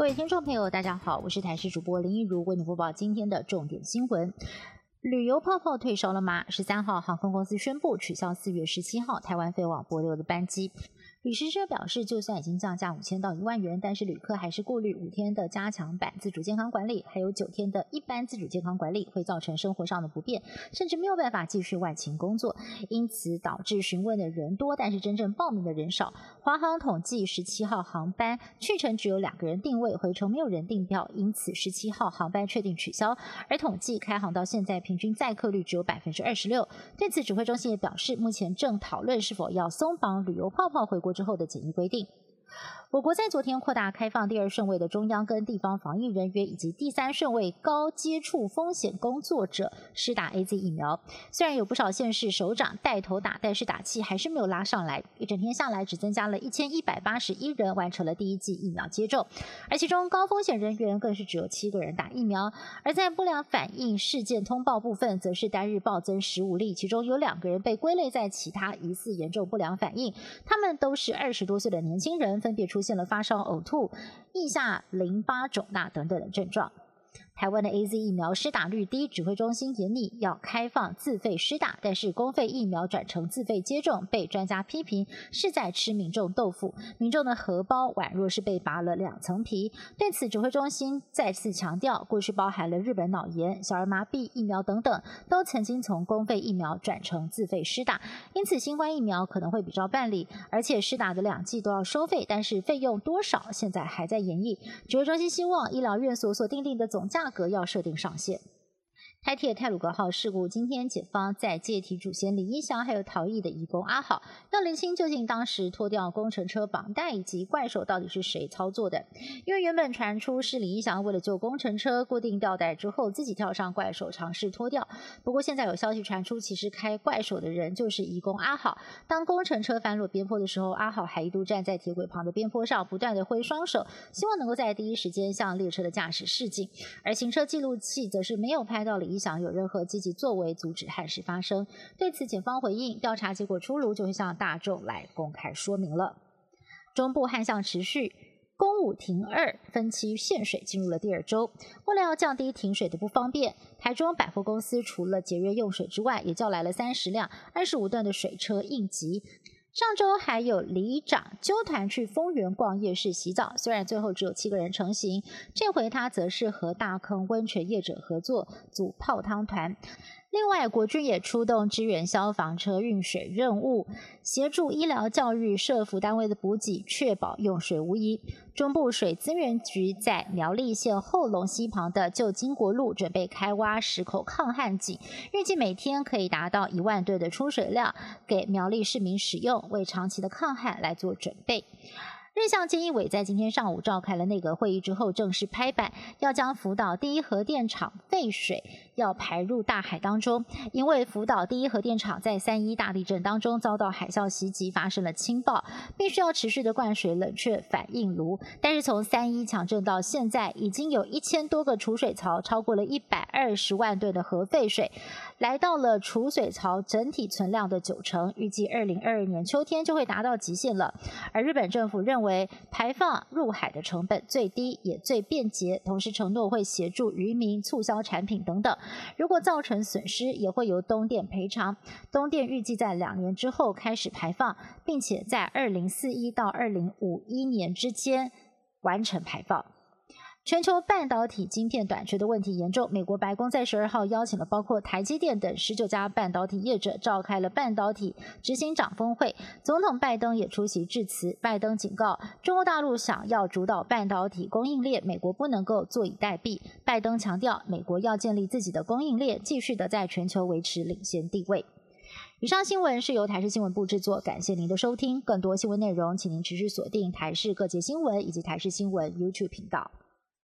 各位听众朋友，大家好，我是台视主播林一如，为您播报今天的重点新闻。旅游泡泡退烧了吗？十三号，航空公司宣布取消四月十七号台湾飞往博流的班机。旅行社表示，就算已经降价五千到一万元，但是旅客还是顾虑五天的加强版自主健康管理，还有九天的一般自主健康管理会造成生活上的不便，甚至没有办法继续外勤工作，因此导致询问的人多，但是真正报名的人少。华航统计十七号航班去程只有两个人定位，回程没有人订票，因此十七号航班确定取消。而统计开航到现在平均载客率只有百分之二十六。对此，指挥中心也表示，目前正讨论是否要松绑旅游泡泡回国之后的简易规定。我国在昨天扩大开放第二顺位的中央跟地方防疫人员以及第三顺位高接触风险工作者施打 A Z 疫苗。虽然有不少县市首长带头打，但是打气还是没有拉上来。一整天下来，只增加了一千一百八十一人完成了第一剂疫苗接种，而其中高风险人员更是只有七个人打疫苗。而在不良反应事件通报部分，则是单日暴增十五例，其中有两个人被归类在其他疑似严重不良反应，他们都是二十多岁的年轻人，分别出。现了发烧、呕吐、腋下淋巴肿大等等的症状。台湾的 A Z 疫苗施打率低，指挥中心严厉要开放自费施打，但是公费疫苗转成自费接种，被专家批评是在吃民众豆腐，民众的荷包宛若是被拔了两层皮。对此，指挥中心再次强调，过去包含了日本脑炎、小儿麻痹疫苗等等，都曾经从公费疫苗转成自费施打，因此新冠疫苗可能会比照办理，而且施打的两剂都要收费，但是费用多少现在还在研议。指挥中心希望医疗院所所定定的总价。格要设定上限。台铁泰鲁格号事故，今天检方在借题主嫌李一祥还有逃逸的义工阿好，要厘清究竟当时脱掉工程车绑带以及怪手到底是谁操作的。因为原本传出是李一祥为了救工程车固定吊带之后，自己跳上怪手尝试脱掉。不过现在有消息传出，其实开怪手的人就是义工阿好。当工程车翻落边坡的时候，阿好还一度站在铁轨旁的边坡上，不断的挥双手，希望能够在第一时间向列车的驾驶示警。而行车记录器则是没有拍到李。影响有任何积极作为阻止憾事发生？对此，警方回应：调查结果出炉，就会向大众来公开说明了。中部旱象持续，公五停二，分期限水进入了第二周。为了要降低停水的不方便，台中百货公司除了节约用水之外，也叫来了三十辆二十五吨的水车应急。上周还有里长纠团去丰原逛夜市洗澡，虽然最后只有七个人成行，这回他则是和大坑温泉业者合作组泡汤团。另外，国军也出动支援消防车运水任务，协助医疗、教育、社服单位的补给，确保用水无疑。中部水资源局在苗栗县后龙溪旁的旧金国路准备开挖十口抗旱井，预计每天可以达到一万吨的出水量，给苗栗市民使用，为长期的抗旱来做准备。日向建义伟在今天上午召开了内阁会议之后，正式拍板，要将福岛第一核电厂废水要排入大海当中。因为福岛第一核电厂在三一大地震当中遭到海啸袭击，发生了倾爆，必须要持续的灌水冷却反应炉。但是从三一强震到现在，已经有一千多个储水槽，超过了一百二十万吨的核废水，来到了储水槽整体存量的九成，预计二零二二年秋天就会达到极限了。而日本政府认为排放入海的成本最低也最便捷，同时承诺会协助渔民促销产品等等。如果造成损失，也会由东电赔偿。东电预计在两年之后开始排放，并且在二零四一到二零五一年之间完成排放。全球半导体晶片短缺的问题严重，美国白宫在十二号邀请了包括台积电等十九家半导体业者，召开了半导体执行长峰会。总统拜登也出席致辞。拜登警告，中国大陆想要主导半导体供应链，美国不能够坐以待毙。拜登强调，美国要建立自己的供应链，继续的在全球维持领先地位。以上新闻是由台视新闻部制作，感谢您的收听。更多新闻内容，请您持续锁定台视各界新闻以及台视新闻 YouTube 频道。